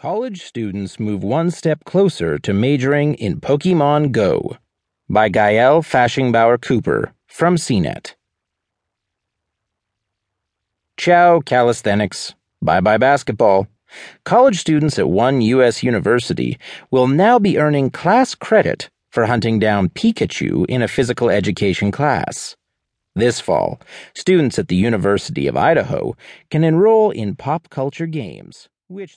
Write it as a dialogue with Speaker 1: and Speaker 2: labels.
Speaker 1: College students move one step closer to majoring in Pokemon Go by Gael Fashingbauer Cooper from CNET. Ciao, calisthenics. Bye bye, basketball. College students at one U.S. university will now be earning class credit for hunting down Pikachu in a physical education class. This fall, students at the University of Idaho can enroll in pop culture games, which the